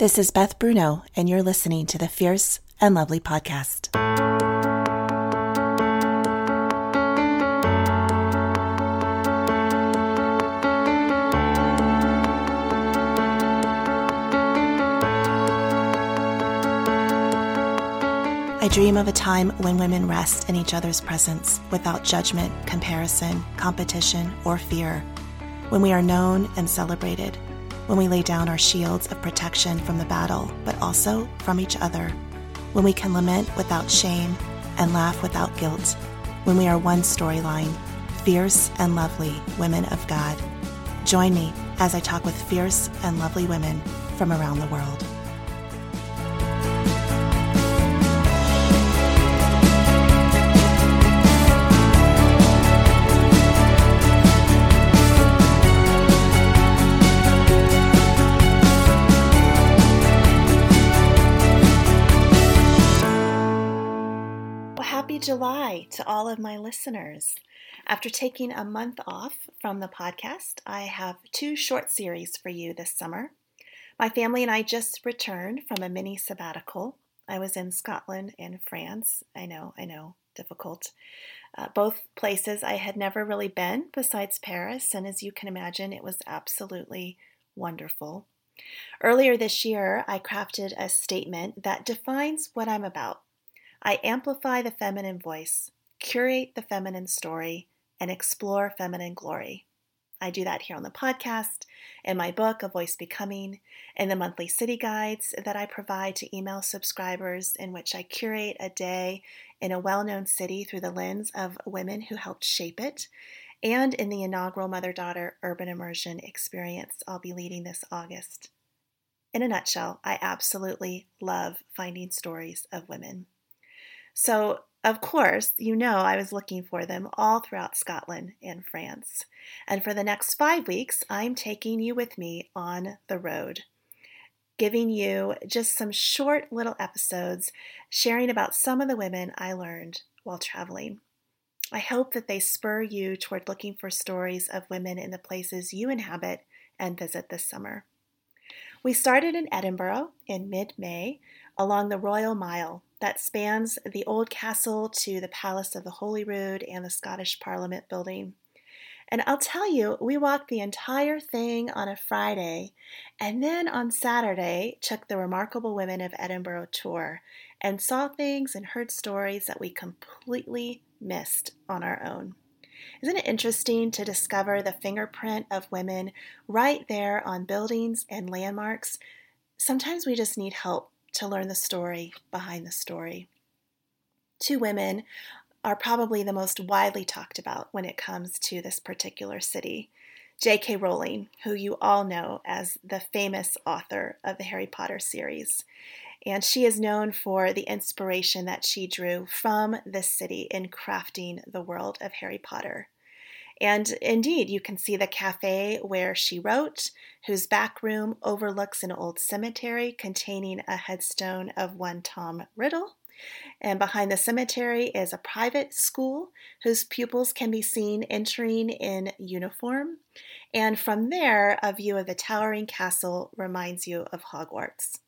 This is Beth Bruno, and you're listening to the Fierce and Lovely podcast. I dream of a time when women rest in each other's presence without judgment, comparison, competition, or fear, when we are known and celebrated when we lay down our shields of protection from the battle, but also from each other, when we can lament without shame and laugh without guilt, when we are one storyline, fierce and lovely women of God. Join me as I talk with fierce and lovely women from around the world. July to all of my listeners. After taking a month off from the podcast, I have two short series for you this summer. My family and I just returned from a mini sabbatical. I was in Scotland and France. I know, I know, difficult. Uh, both places I had never really been besides Paris, and as you can imagine, it was absolutely wonderful. Earlier this year, I crafted a statement that defines what I'm about I amplify the feminine voice, curate the feminine story, and explore feminine glory. I do that here on the podcast, in my book, A Voice Becoming, in the monthly city guides that I provide to email subscribers, in which I curate a day in a well known city through the lens of women who helped shape it, and in the inaugural Mother Daughter Urban Immersion experience I'll be leading this August. In a nutshell, I absolutely love finding stories of women. So, of course, you know I was looking for them all throughout Scotland and France. And for the next five weeks, I'm taking you with me on the road, giving you just some short little episodes sharing about some of the women I learned while traveling. I hope that they spur you toward looking for stories of women in the places you inhabit and visit this summer. We started in Edinburgh in mid May along the Royal Mile that spans the old castle to the Palace of the Holyrood and the Scottish Parliament building. And I'll tell you, we walked the entire thing on a Friday, and then on Saturday took the Remarkable Women of Edinburgh tour and saw things and heard stories that we completely missed on our own. Isn't it interesting to discover the fingerprint of women right there on buildings and landmarks? Sometimes we just need help to learn the story behind the story. Two women are probably the most widely talked about when it comes to this particular city. J.K. Rowling, who you all know as the famous author of the Harry Potter series. And she is known for the inspiration that she drew from this city in crafting the world of Harry Potter. And indeed, you can see the cafe where she wrote, whose back room overlooks an old cemetery containing a headstone of one Tom Riddle. And behind the cemetery is a private school whose pupils can be seen entering in uniform. And from there, a view of the towering castle reminds you of Hogwarts.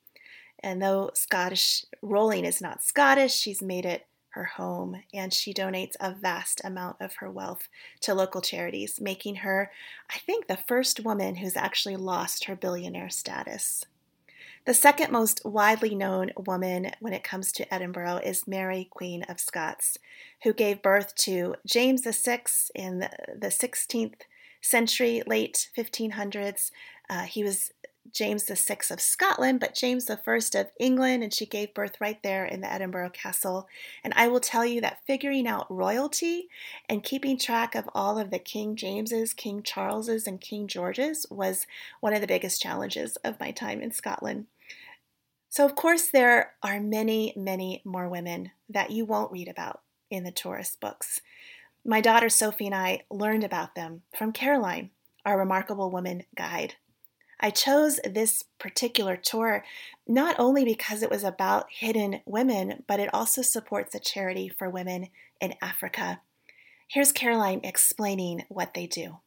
And though Scottish Rowling is not Scottish, she's made it her home, and she donates a vast amount of her wealth to local charities, making her, I think, the first woman who's actually lost her billionaire status. The second most widely known woman when it comes to Edinburgh is Mary, Queen of Scots, who gave birth to James VI in the 16th century, late 1500s. Uh, he was James VI of Scotland, but James I of England, and she gave birth right there in the Edinburgh Castle. And I will tell you that figuring out royalty and keeping track of all of the King Jameses, King Charleses, and King Georges was one of the biggest challenges of my time in Scotland. So, of course, there are many, many more women that you won't read about in the tourist books. My daughter Sophie and I learned about them from Caroline, our Remarkable Woman guide. I chose this particular tour not only because it was about hidden women, but it also supports a charity for women in Africa. Here's Caroline explaining what they do.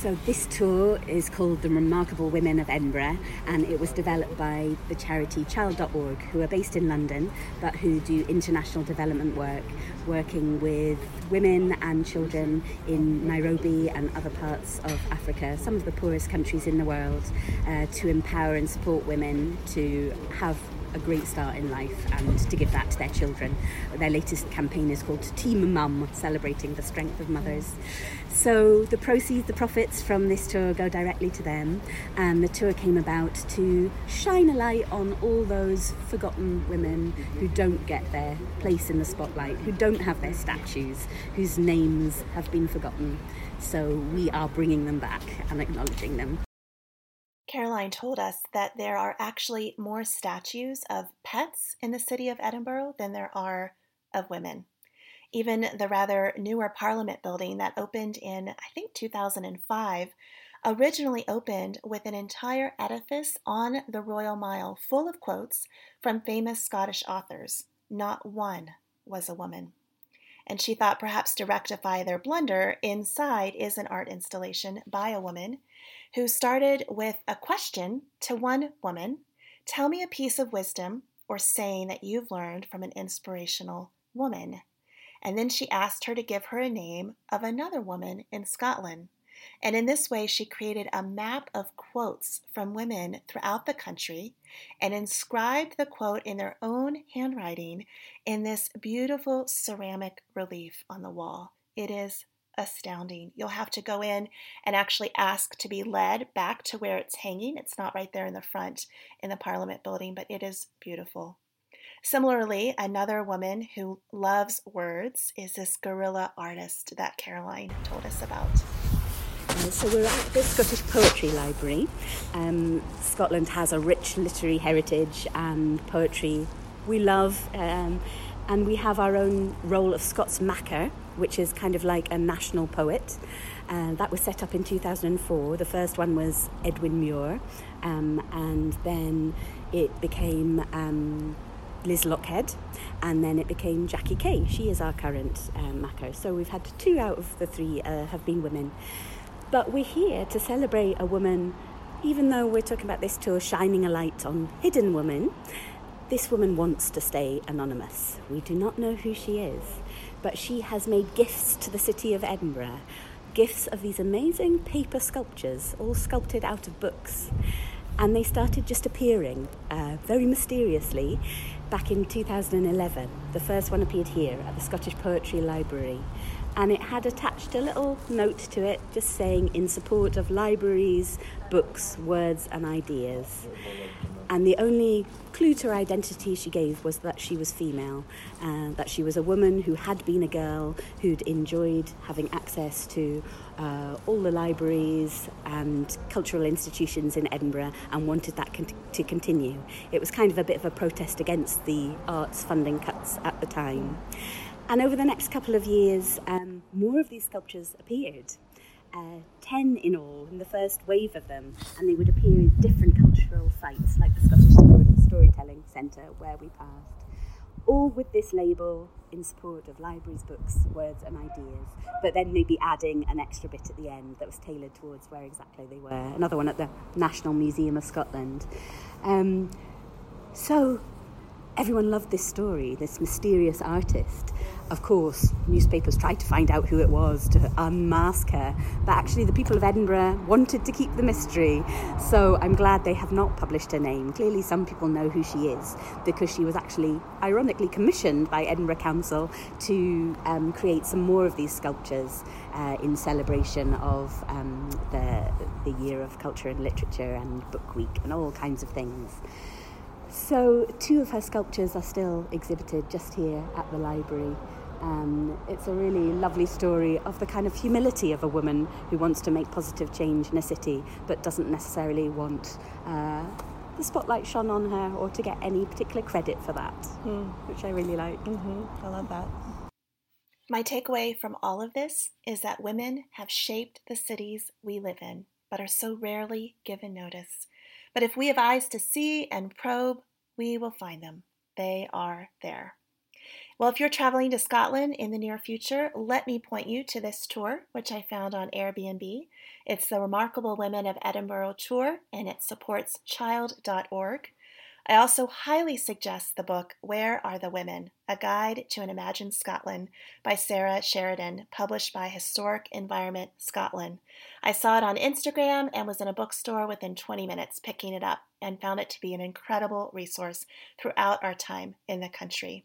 So, this tour is called The Remarkable Women of Edinburgh, and it was developed by the charity Child.org, who are based in London but who do international development work, working with women and children in Nairobi and other parts of Africa, some of the poorest countries in the world, uh, to empower and support women to have a great start in life and to give that to their children. Their latest campaign is called Team Mum, celebrating the strength of mothers. So the proceeds, the profits from this tour go directly to them, and the tour came about to shine a light on all those forgotten women who don't get their place in the spotlight, who don't have their statues, whose names have been forgotten. So we are bringing them back and acknowledging them. Caroline told us that there are actually more statues of pets in the city of Edinburgh than there are of women. Even the rather newer Parliament building that opened in, I think, 2005 originally opened with an entire edifice on the Royal Mile full of quotes from famous Scottish authors. Not one was a woman. And she thought perhaps to rectify their blunder, inside is an art installation by a woman who started with a question to one woman Tell me a piece of wisdom or saying that you've learned from an inspirational woman. And then she asked her to give her a name of another woman in Scotland. And in this way, she created a map of quotes from women throughout the country and inscribed the quote in their own handwriting in this beautiful ceramic relief on the wall. It is astounding. You'll have to go in and actually ask to be led back to where it's hanging. It's not right there in the front in the Parliament building, but it is beautiful. Similarly, another woman who loves words is this guerrilla artist that Caroline told us about. Uh, so we're at the Scottish Poetry Library. Um, Scotland has a rich literary heritage and poetry we love, um, and we have our own role of Scots Makar, which is kind of like a national poet. Uh, that was set up in 2004. The first one was Edwin Muir, um, and then it became um, Liz Lochhead, and then it became Jackie Kay. She is our current um, Makar. So we've had two out of the three uh, have been women. But we're here to celebrate a woman, even though we're talking about this tour shining a light on hidden women. This woman wants to stay anonymous. We do not know who she is but she has made gifts to the city of Edinburgh gifts of these amazing paper sculptures, all sculpted out of books. And they started just appearing uh, very mysteriously back in 2011. The first one appeared here at the Scottish Poetry Library. And it had attached a little note to it just saying, in support of libraries, books, words, and ideas. And the only clue to her identity she gave was that she was female, uh, that she was a woman who had been a girl, who'd enjoyed having access to uh, all the libraries and cultural institutions in Edinburgh and wanted that con- to continue. It was kind of a bit of a protest against the arts funding cuts at the time. And over the next couple of years, more of these sculptures appeared uh, 10 in all in the first wave of them, and they would appear at different cultural sites like the Scottish Storytelling Centre where we passed. All with this label in support of libraries, books, words, and ideas, but then maybe adding an extra bit at the end that was tailored towards where exactly they were. Another one at the National Museum of Scotland. Um, so everyone loved this story, this mysterious artist. Of course, newspapers tried to find out who it was to unmask her, but actually, the people of Edinburgh wanted to keep the mystery. So I'm glad they have not published her name. Clearly, some people know who she is because she was actually, ironically, commissioned by Edinburgh Council to um, create some more of these sculptures uh, in celebration of um, the, the year of culture and literature and Book Week and all kinds of things. So, two of her sculptures are still exhibited just here at the library. Um, it's a really lovely story of the kind of humility of a woman who wants to make positive change in a city but doesn't necessarily want uh, the spotlight shone on her or to get any particular credit for that, mm. which I really like. Mm-hmm. I love that. My takeaway from all of this is that women have shaped the cities we live in, but are so rarely given notice. But if we have eyes to see and probe, we will find them. They are there. Well, if you're traveling to Scotland in the near future, let me point you to this tour, which I found on Airbnb. It's the Remarkable Women of Edinburgh tour, and it supports child.org. I also highly suggest the book Where Are the Women? A Guide to an Imagined Scotland by Sara Sheridan, published by Historic Environment Scotland. I saw it on Instagram and was in a bookstore within 20 minutes picking it up and found it to be an incredible resource throughout our time in the country.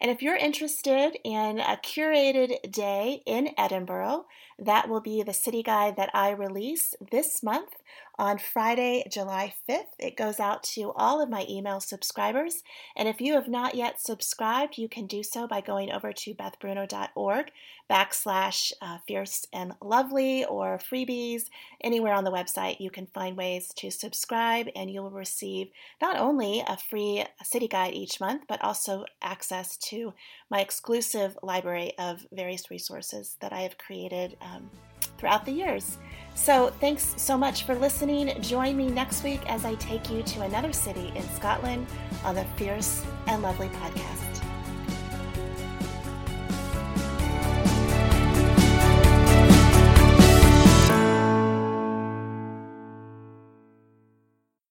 And if you're interested in a curated day in Edinburgh, that will be the city guide that I release this month on Friday, July 5th. It goes out to all of my email subscribers. And if you have not yet subscribed, you can do so by going over to bethbruno.org backslash uh, fierce and lovely or freebies. Anywhere on the website, you can find ways to subscribe, and you will receive not only a free city guide each month, but also access to my exclusive library of various resources that I have created um, throughout the years. So, thanks so much for listening. Join me next week as I take you to another city in Scotland on the Fierce and Lovely podcast.